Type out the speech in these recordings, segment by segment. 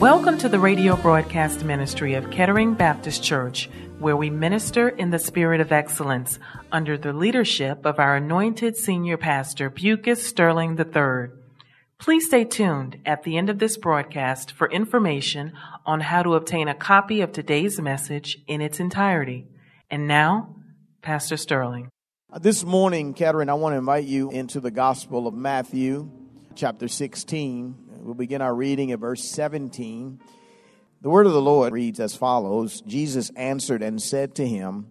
Welcome to the radio broadcast ministry of Kettering Baptist Church, where we minister in the spirit of excellence under the leadership of our anointed senior pastor, Bucas Sterling III. Please stay tuned at the end of this broadcast for information on how to obtain a copy of today's message in its entirety. And now, Pastor Sterling. This morning, Kettering, I want to invite you into the Gospel of Matthew, chapter 16. We'll begin our reading at verse 17. The word of the Lord reads as follows Jesus answered and said to him,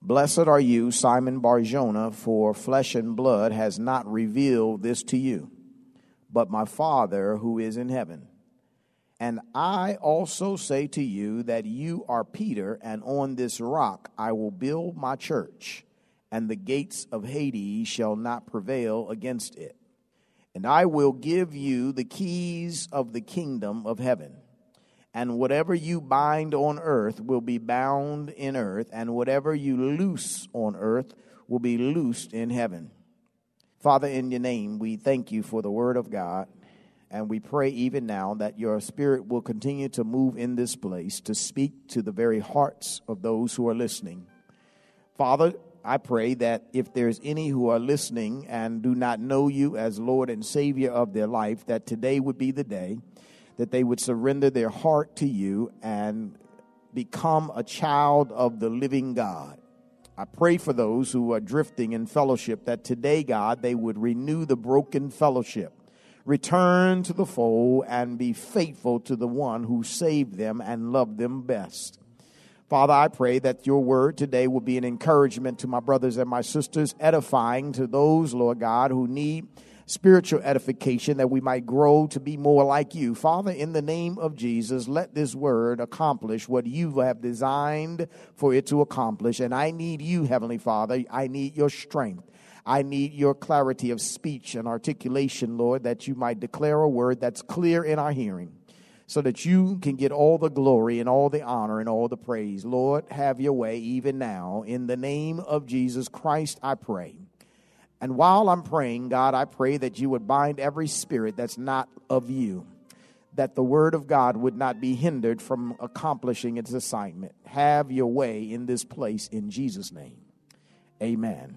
Blessed are you, Simon Barjona, for flesh and blood has not revealed this to you, but my Father who is in heaven. And I also say to you that you are Peter, and on this rock I will build my church, and the gates of Hades shall not prevail against it. And I will give you the keys of the kingdom of heaven. And whatever you bind on earth will be bound in earth, and whatever you loose on earth will be loosed in heaven. Father, in your name, we thank you for the word of God. And we pray even now that your spirit will continue to move in this place to speak to the very hearts of those who are listening. Father, I pray that if there's any who are listening and do not know you as Lord and Savior of their life, that today would be the day that they would surrender their heart to you and become a child of the living God. I pray for those who are drifting in fellowship that today, God, they would renew the broken fellowship, return to the fold, and be faithful to the one who saved them and loved them best. Father, I pray that your word today will be an encouragement to my brothers and my sisters, edifying to those, Lord God, who need spiritual edification that we might grow to be more like you. Father, in the name of Jesus, let this word accomplish what you have designed for it to accomplish. And I need you, Heavenly Father. I need your strength. I need your clarity of speech and articulation, Lord, that you might declare a word that's clear in our hearing so that you can get all the glory and all the honor and all the praise. Lord, have your way even now. In the name of Jesus Christ, I pray. And while I'm praying, God, I pray that you would bind every spirit that's not of you, that the word of God would not be hindered from accomplishing its assignment. Have your way in this place in Jesus' name. Amen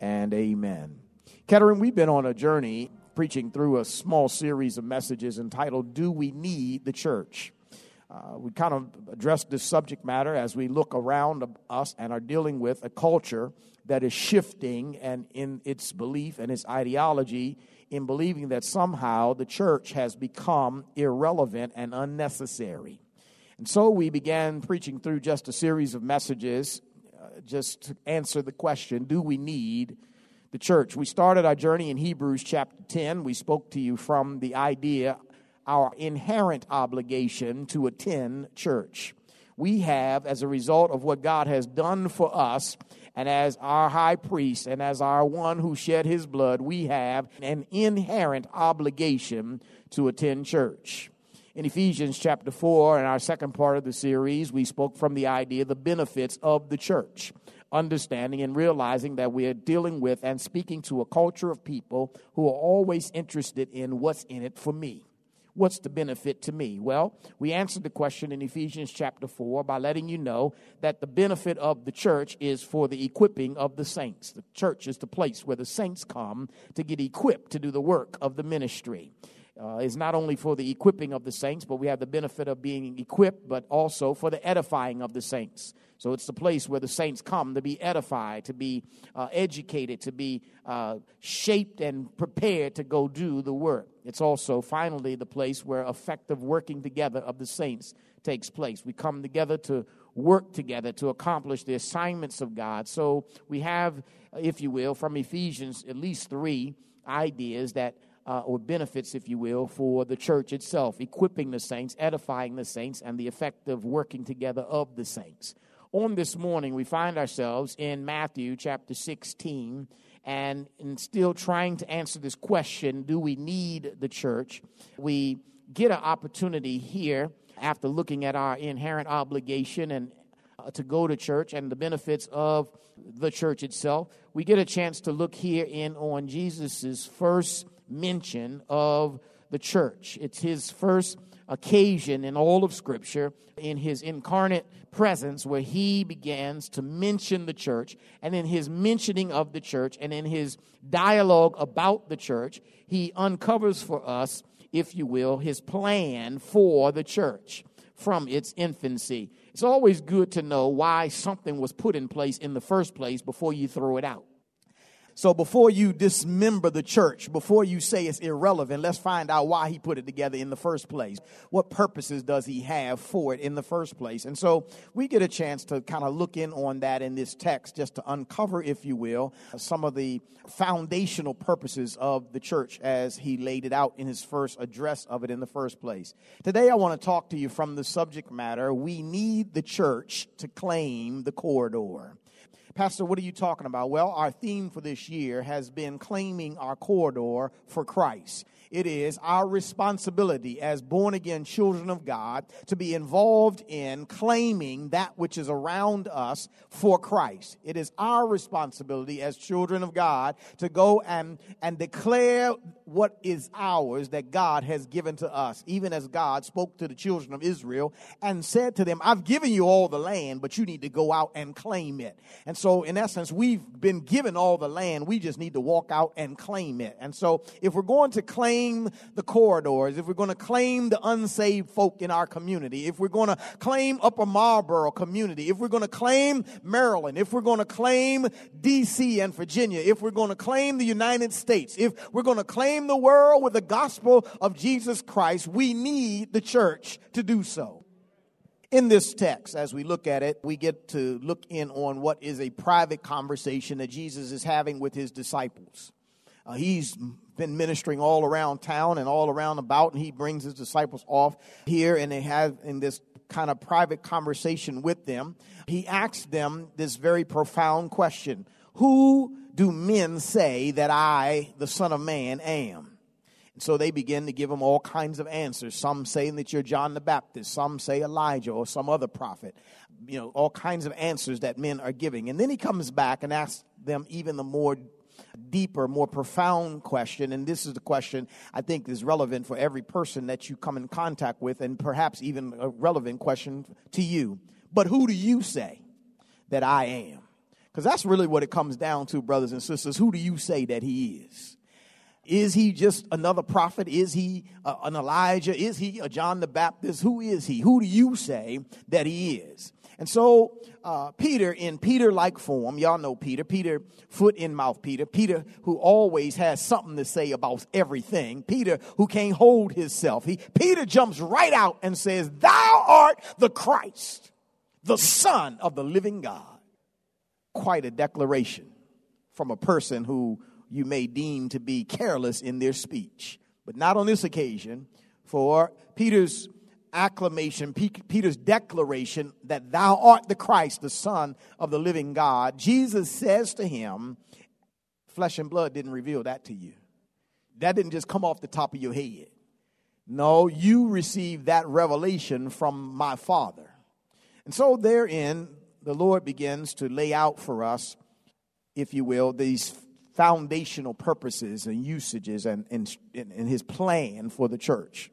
and amen. Kettering, we've been on a journey preaching through a small series of messages entitled Do We Need the Church? Uh, we kind of addressed this subject matter as we look around us and are dealing with a culture that is shifting and in its belief and its ideology in believing that somehow the church has become irrelevant and unnecessary. And so we began preaching through just a series of messages uh, just to answer the question do we need the church. We started our journey in Hebrews chapter 10. We spoke to you from the idea, our inherent obligation to attend church. We have, as a result of what God has done for us, and as our high priest and as our one who shed his blood, we have an inherent obligation to attend church. In Ephesians chapter 4, in our second part of the series, we spoke from the idea, the benefits of the church understanding and realizing that we are dealing with and speaking to a culture of people who are always interested in what's in it for me. What's the benefit to me? Well, we answered the question in Ephesians chapter 4 by letting you know that the benefit of the church is for the equipping of the saints. The church is the place where the saints come to get equipped to do the work of the ministry. Uh, is not only for the equipping of the saints, but we have the benefit of being equipped, but also for the edifying of the saints. So it's the place where the saints come to be edified, to be uh, educated, to be uh, shaped and prepared to go do the work. It's also finally the place where effective working together of the saints takes place. We come together to work together to accomplish the assignments of God. So we have, if you will, from Ephesians, at least three ideas that uh, or benefits, if you will, for the church itself, equipping the saints, edifying the saints, and the effective working together of the saints. On this morning, we find ourselves in Matthew chapter 16 and still trying to answer this question do we need the church? We get an opportunity here after looking at our inherent obligation and uh, to go to church and the benefits of the church itself. We get a chance to look here in on Jesus's first mention of the church. It's his first occasion in all of Scripture in his incarnate presence where he begins to mention the church. And in his mentioning of the church and in his dialogue about the church, he uncovers for us, if you will, his plan for the church from its infancy. It's always good to know why something was put in place in the first place before you throw it out. So before you dismember the church, before you say it's irrelevant, let's find out why he put it together in the first place. What purposes does he have for it in the first place? And so we get a chance to kind of look in on that in this text just to uncover, if you will, some of the foundational purposes of the church as he laid it out in his first address of it in the first place. Today I want to talk to you from the subject matter, we need the church to claim the corridor. Pastor, what are you talking about? Well, our theme for this year has been claiming our corridor for Christ. It is our responsibility as born again children of God to be involved in claiming that which is around us for Christ. It is our responsibility as children of God to go and, and declare what is ours that God has given to us, even as God spoke to the children of Israel and said to them, I've given you all the land, but you need to go out and claim it. And so, in essence, we've been given all the land. We just need to walk out and claim it. And so, if we're going to claim the corridors, if we're going to claim the unsaved folk in our community, if we're going to claim Upper Marlboro community, if we're going to claim Maryland, if we're going to claim DC and Virginia, if we're going to claim the United States, if we're going to claim the world with the gospel of Jesus Christ, we need the church to do so. In this text, as we look at it, we get to look in on what is a private conversation that Jesus is having with his disciples. Uh, he's been ministering all around town and all around about, and he brings his disciples off here, and they have in this kind of private conversation with them. He asks them this very profound question Who do men say that I, the Son of Man, am? So they begin to give him all kinds of answers. Some saying that you're John the Baptist, some say Elijah or some other prophet. You know, all kinds of answers that men are giving. And then he comes back and asks them even the more deeper, more profound question. And this is the question I think is relevant for every person that you come in contact with, and perhaps even a relevant question to you. But who do you say that I am? Because that's really what it comes down to, brothers and sisters. Who do you say that he is? Is he just another prophet? Is he uh, an Elijah? Is he a John the Baptist? Who is he? Who do you say that he is? And so, uh, Peter, in Peter like form, y'all know Peter, Peter, foot in mouth Peter, Peter, who always has something to say about everything, Peter, who can't hold himself. He, Peter jumps right out and says, Thou art the Christ, the Son of the living God. Quite a declaration from a person who you may deem to be careless in their speech. But not on this occasion, for Peter's acclamation, Peter's declaration that thou art the Christ, the Son of the living God, Jesus says to him, Flesh and blood didn't reveal that to you. That didn't just come off the top of your head. No, you received that revelation from my Father. And so, therein, the Lord begins to lay out for us, if you will, these foundational purposes and usages and, and, and his plan for the church.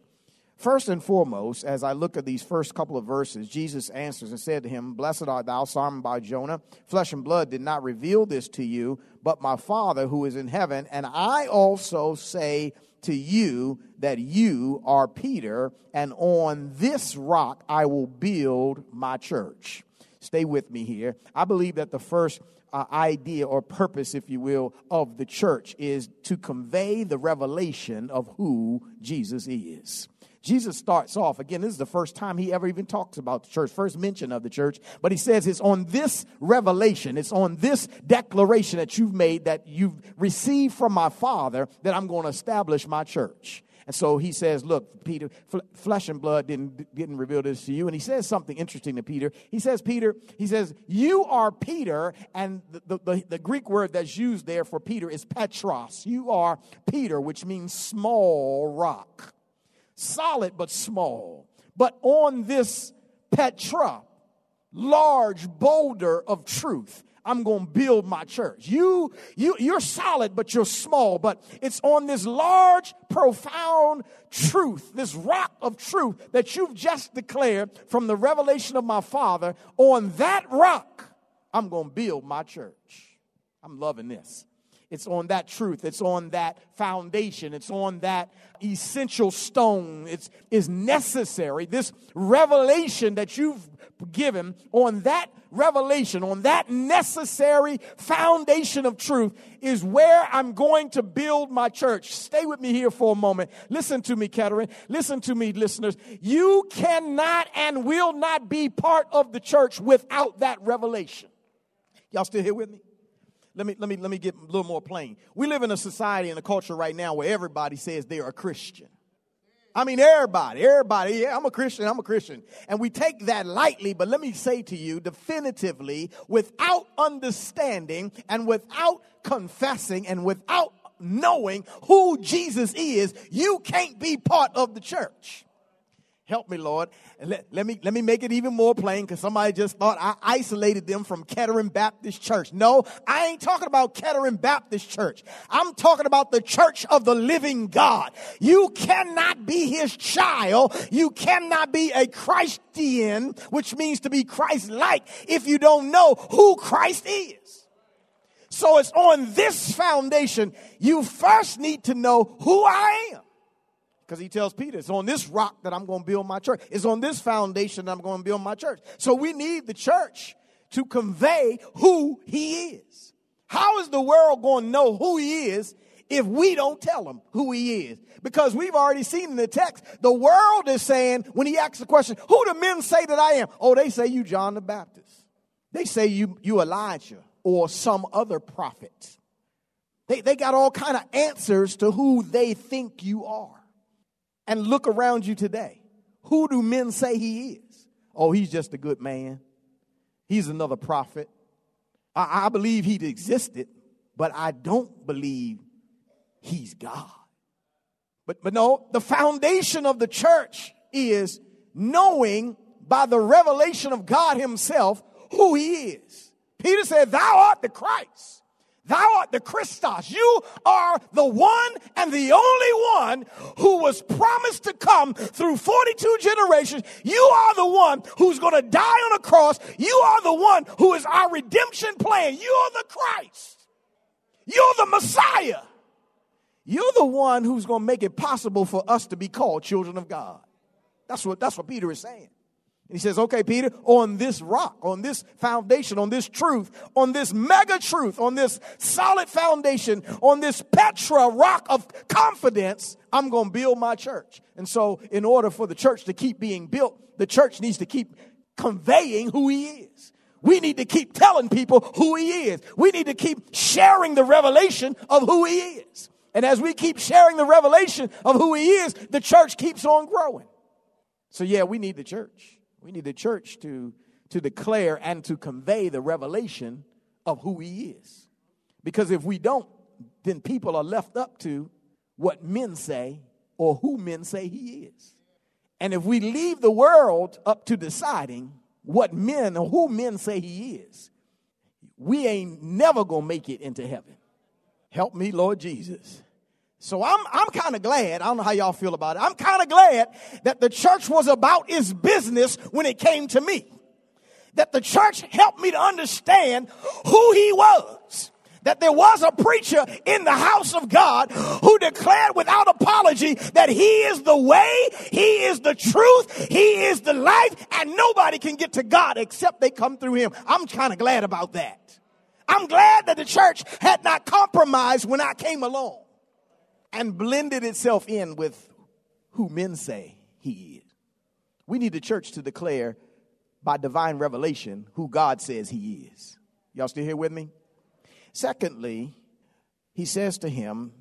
First and foremost, as I look at these first couple of verses, Jesus answers and said to him, Blessed art thou, Simon Barjona. Flesh and blood did not reveal this to you, but my Father who is in heaven. And I also say to you that you are Peter, and on this rock I will build my church. Stay with me here. I believe that the first uh, idea or purpose, if you will, of the church is to convey the revelation of who Jesus is. Jesus starts off, again, this is the first time he ever even talks about the church, first mention of the church, but he says it's on this revelation, it's on this declaration that you've made, that you've received from my Father, that I'm going to establish my church. And so he says, Look, Peter, flesh and blood didn't, didn't reveal this to you. And he says something interesting to Peter. He says, Peter, he says, You are Peter. And the, the, the Greek word that's used there for Peter is Petros. You are Peter, which means small rock solid but small. But on this Petra, large boulder of truth, I'm going to build my church. You, you, you're solid, but you're small. But it's on this large, profound truth, this rock of truth that you've just declared from the revelation of my Father. On that rock, I'm going to build my church. I'm loving this. It's on that truth. It's on that foundation. It's on that essential stone. It's is necessary. This revelation that you've given on that revelation, on that necessary foundation of truth is where I'm going to build my church. Stay with me here for a moment. Listen to me, Kettering. Listen to me, listeners. You cannot and will not be part of the church without that revelation. Y'all still here with me? let me let me let me get a little more plain. We live in a society and a culture right now where everybody says they're a Christian. I mean, everybody, everybody, yeah, I'm a Christian, I'm a Christian. And we take that lightly, but let me say to you definitively, without understanding and without confessing and without knowing who Jesus is, you can't be part of the church. Help me, Lord. Let, let, me, let me make it even more plain because somebody just thought I isolated them from Kettering Baptist Church. No, I ain't talking about Kettering Baptist Church. I'm talking about the church of the living God. You cannot be his child. You cannot be a Christian, which means to be Christ like, if you don't know who Christ is. So it's on this foundation you first need to know who I am. Because he tells Peter, it's on this rock that I'm going to build my church. It's on this foundation that I'm going to build my church. So we need the church to convey who he is. How is the world going to know who he is if we don't tell them who he is? Because we've already seen in the text, the world is saying, when he asks the question, who do men say that I am? Oh, they say you John the Baptist. They say you, you Elijah or some other prophet. They, they got all kind of answers to who they think you are and look around you today. Who do men say he is? Oh, he's just a good man. He's another prophet. I, I believe he existed, but I don't believe he's God. But, but no, the foundation of the church is knowing by the revelation of God himself who he is. Peter said, Thou art the Christ. Thou art the Christos. You are the one and the only one who was promised to come through 42 generations. You are the one who's going to die on a cross. You are the one who is our redemption plan. You're the Christ. You're the Messiah. You're the one who's going to make it possible for us to be called children of God. That's what, that's what Peter is saying. And he says, okay, Peter, on this rock, on this foundation, on this truth, on this mega truth, on this solid foundation, on this Petra rock of confidence, I'm going to build my church. And so, in order for the church to keep being built, the church needs to keep conveying who he is. We need to keep telling people who he is. We need to keep sharing the revelation of who he is. And as we keep sharing the revelation of who he is, the church keeps on growing. So, yeah, we need the church. We need the church to, to declare and to convey the revelation of who he is. Because if we don't, then people are left up to what men say or who men say he is. And if we leave the world up to deciding what men or who men say he is, we ain't never gonna make it into heaven. Help me, Lord Jesus. So I'm, I'm kind of glad. I don't know how y'all feel about it. I'm kind of glad that the church was about its business when it came to me. That the church helped me to understand who he was. That there was a preacher in the house of God who declared without apology that he is the way, he is the truth, he is the life, and nobody can get to God except they come through him. I'm kind of glad about that. I'm glad that the church had not compromised when I came along and blended itself in with who men say he is. We need the church to declare by divine revelation who God says he is. Y'all still here with me? Secondly, he says to him,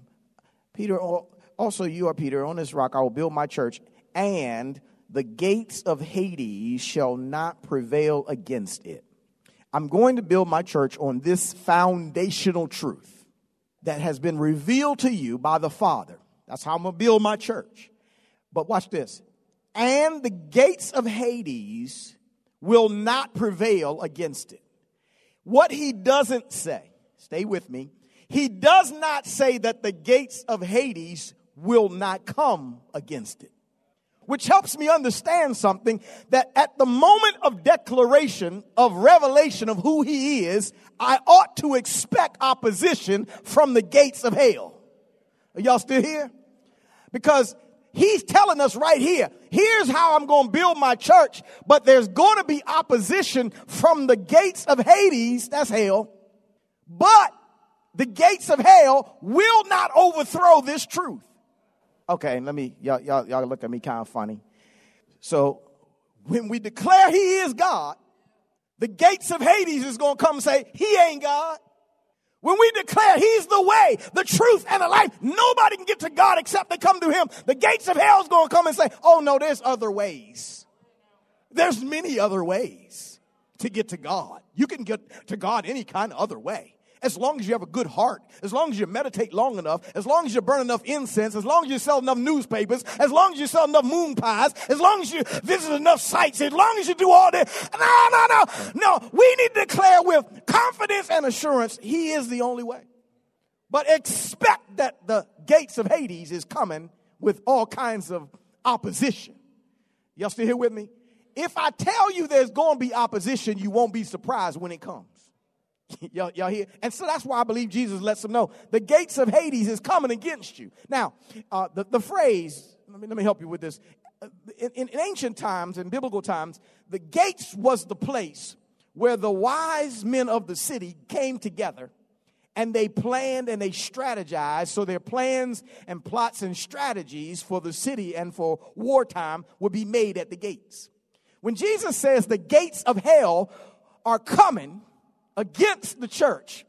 Peter, also you are Peter, on this rock I will build my church, and the gates of Hades shall not prevail against it. I'm going to build my church on this foundational truth that has been revealed to you by the Father. That's how I'm going to build my church. But watch this. And the gates of Hades will not prevail against it. What he doesn't say, stay with me, he does not say that the gates of Hades will not come against it. Which helps me understand something that at the moment of declaration, of revelation of who he is, I ought to expect opposition from the gates of hell. Are y'all still here? Because he's telling us right here, here's how I'm going to build my church, but there's going to be opposition from the gates of Hades, that's hell. But the gates of hell will not overthrow this truth. Okay, let me, y'all, y'all, y'all look at me kind of funny. So when we declare he is God, the gates of Hades is going to come and say, he ain't God. When we declare he's the way, the truth, and the life, nobody can get to God except they come to him. The gates of hell is going to come and say, oh no, there's other ways. There's many other ways to get to God. You can get to God any kind of other way as long as you have a good heart, as long as you meditate long enough, as long as you burn enough incense, as long as you sell enough newspapers, as long as you sell enough moon pies, as long as you visit enough sites, as long as you do all this. No, no, no. No, we need to declare with confidence and assurance, He is the only way. But expect that the gates of Hades is coming with all kinds of opposition. Y'all still here with me? If I tell you there's going to be opposition, you won't be surprised when it comes. y'all, y'all hear? And so that's why I believe Jesus lets them know the gates of Hades is coming against you. Now, uh, the, the phrase, let me, let me help you with this. Uh, in, in, in ancient times, in biblical times, the gates was the place where the wise men of the city came together and they planned and they strategized. So their plans and plots and strategies for the city and for wartime would be made at the gates. When Jesus says the gates of hell are coming, against the church.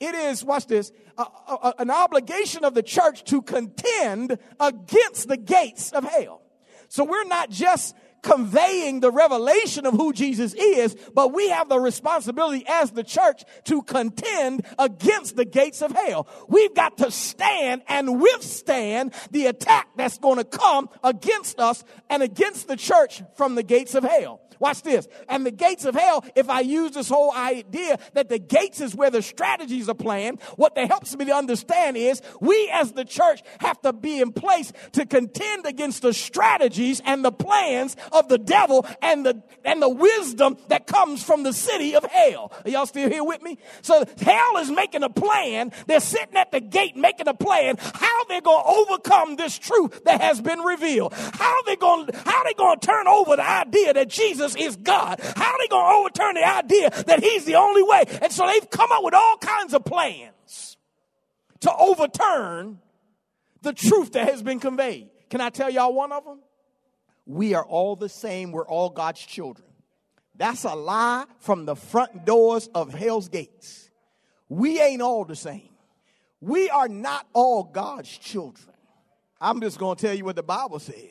It is, watch this, a, a, an obligation of the church to contend against the gates of hell. So we're not just conveying the revelation of who Jesus is, but we have the responsibility as the church to contend against the gates of hell. We've got to stand and withstand the attack that's going to come against us and against the church from the gates of hell. Watch this. And the gates of hell, if I use this whole idea that the gates is where the strategies are planned, what that helps me to understand is we as the church have to be in place to contend against the strategies and the plans of the devil and the, and the wisdom that comes from the city of hell. Are y'all still here with me? So hell is making a plan. They're sitting at the gate making a plan how they're going to overcome this truth that has been revealed. How they going how they going to turn over the idea that Jesus Is God. How are they going to overturn the idea that he's the only way? And so they've come up with all kinds of plans to overturn the truth that has been conveyed. Can I tell y'all one of them? We are all the same. We're all God's children. That's a lie from the front doors of hell's gates. We ain't all the same. We are not all God's children. I'm just going to tell you what the Bible says.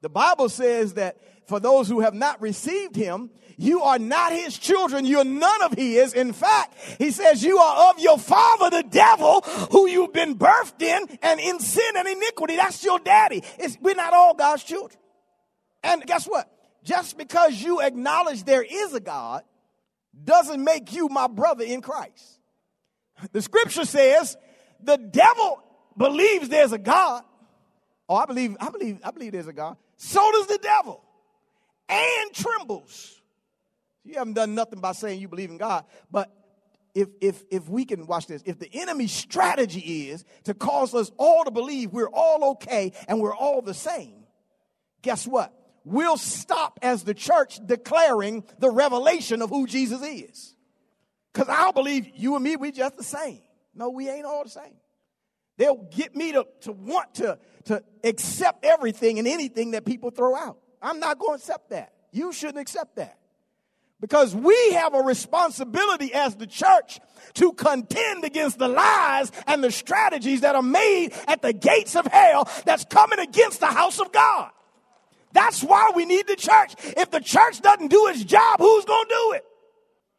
The Bible says that for those who have not received him, you are not his children. You're none of his. In fact, he says you are of your father, the devil, who you've been birthed in and in sin and iniquity. That's your daddy. It's, we're not all God's children. And guess what? Just because you acknowledge there is a God doesn't make you my brother in Christ. The scripture says the devil believes there's a God. Oh, I believe, I believe, I believe there's a God. So does the devil and trembles. You haven't done nothing by saying you believe in God, but if if if we can watch this, if the enemy's strategy is to cause us all to believe we're all okay and we're all the same, guess what? We'll stop as the church declaring the revelation of who Jesus is. Because I'll believe you and me, we're just the same. No, we ain't all the same. They'll get me to, to want to, to accept everything and anything that people throw out. I'm not going to accept that. You shouldn't accept that. Because we have a responsibility as the church to contend against the lies and the strategies that are made at the gates of hell that's coming against the house of God. That's why we need the church. If the church doesn't do its job, who's going to do it?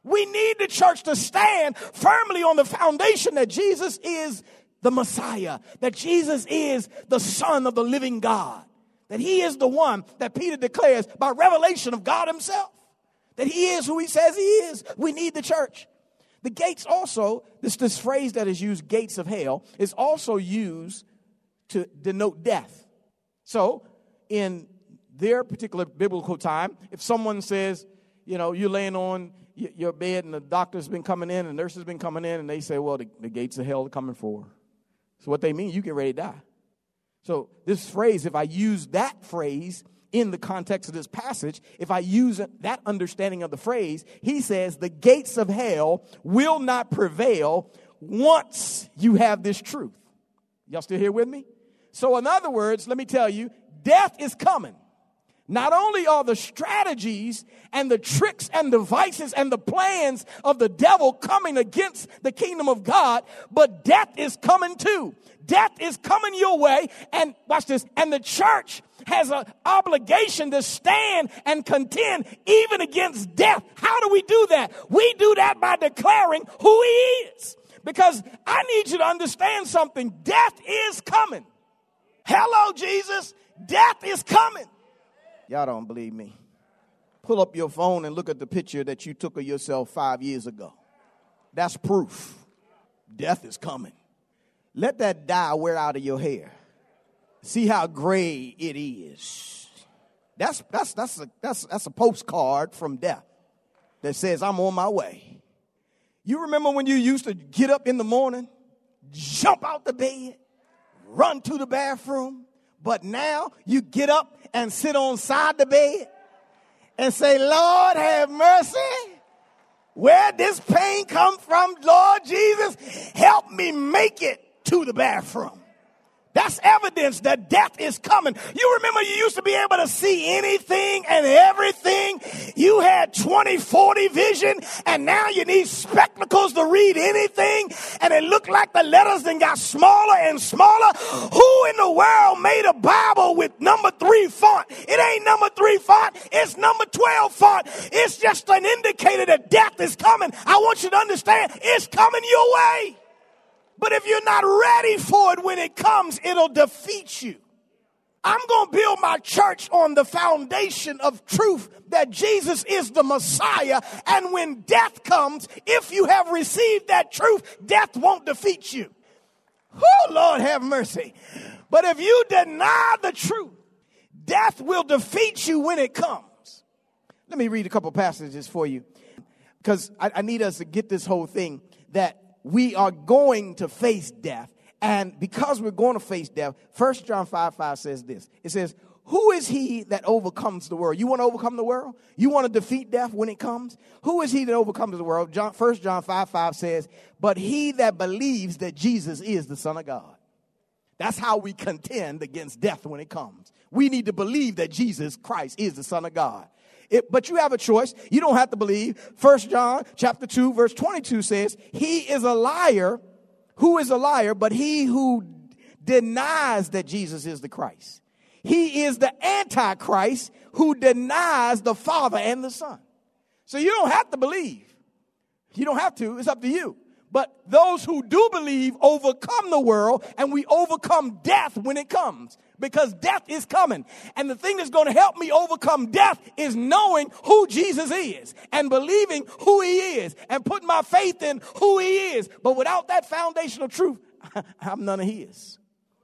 We need the church to stand firmly on the foundation that Jesus is the Messiah, that Jesus is the Son of the living God, that He is the one that Peter declares by revelation of God Himself that he is who he says he is. We need the church. The gates also, this, this phrase that is used, gates of hell, is also used to denote death. So, in their particular biblical time, if someone says, you know, you're laying on your bed and the doctor's been coming in and the nurse has been coming in and they say, well, the, the gates of hell are coming for. So, what they mean, you get ready to die. So, this phrase, if I use that phrase in the context of this passage, if I use that understanding of the phrase, he says, the gates of hell will not prevail once you have this truth. Y'all still here with me? So, in other words, let me tell you, death is coming. Not only are the strategies and the tricks and devices and the plans of the devil coming against the kingdom of God, but death is coming too. Death is coming your way. And watch this. And the church has an obligation to stand and contend even against death. How do we do that? We do that by declaring who he is. Because I need you to understand something. Death is coming. Hello, Jesus. Death is coming. Y'all don't believe me. Pull up your phone and look at the picture that you took of yourself five years ago. That's proof. Death is coming. Let that dye wear out of your hair. See how gray it is. That's, that's, that's, a, that's, that's a postcard from death that says, I'm on my way. You remember when you used to get up in the morning, jump out the bed, run to the bathroom, but now you get up and sit on side the bed and say, Lord, have mercy. Where this pain come from, Lord Jesus, help me make it to the bathroom. That's evidence that death is coming. You remember you used to be able to see anything and everything. You had 20, 40 vision and now you need spectacles to read anything and it looked like the letters then got smaller and smaller. Who in the world made a Bible with number three font? It ain't number three font. It's number 12 font. It's just an indicator that death is coming. I want you to understand it's coming your way. But if you're not ready for it when it comes, it'll defeat you. I'm going to build my church on the foundation of truth that Jesus is the Messiah. And when death comes, if you have received that truth, death won't defeat you. Oh, Lord, have mercy. But if you deny the truth, death will defeat you when it comes. Let me read a couple passages for you because I, I need us to get this whole thing that we are going to face death. And because we're going to face death, 1 John 5 5 says this it says, Who is he that overcomes the world? You want to overcome the world? You want to defeat death when it comes? Who is he that overcomes the world? John, 1 John 5 5 says, But he that believes that Jesus is the Son of God. That's how we contend against death when it comes. We need to believe that Jesus Christ is the Son of God. It, but you have a choice. You don't have to believe. First John chapter 2 verse 22 says, "He is a liar. Who is a liar? But he who denies that Jesus is the Christ. He is the antichrist who denies the Father and the Son." So you don't have to believe. You don't have to. It's up to you. But those who do believe overcome the world and we overcome death when it comes because death is coming. And the thing that's going to help me overcome death is knowing who Jesus is and believing who he is and putting my faith in who he is. But without that foundational truth, I'm none of his.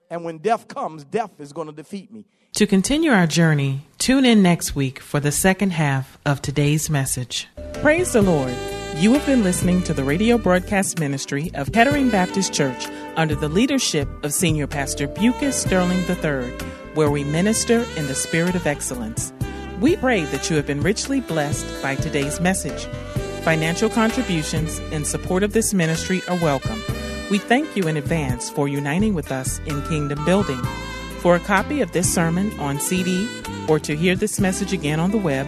And when death comes, death is going to defeat me. To continue our journey, tune in next week for the second half of today's message. Praise the Lord. You have been listening to the radio broadcast ministry of Kettering Baptist Church under the leadership of Senior Pastor Bucas Sterling III, where we minister in the spirit of excellence. We pray that you have been richly blessed by today's message. Financial contributions in support of this ministry are welcome. We thank you in advance for uniting with us in kingdom building. For a copy of this sermon on CD or to hear this message again on the web,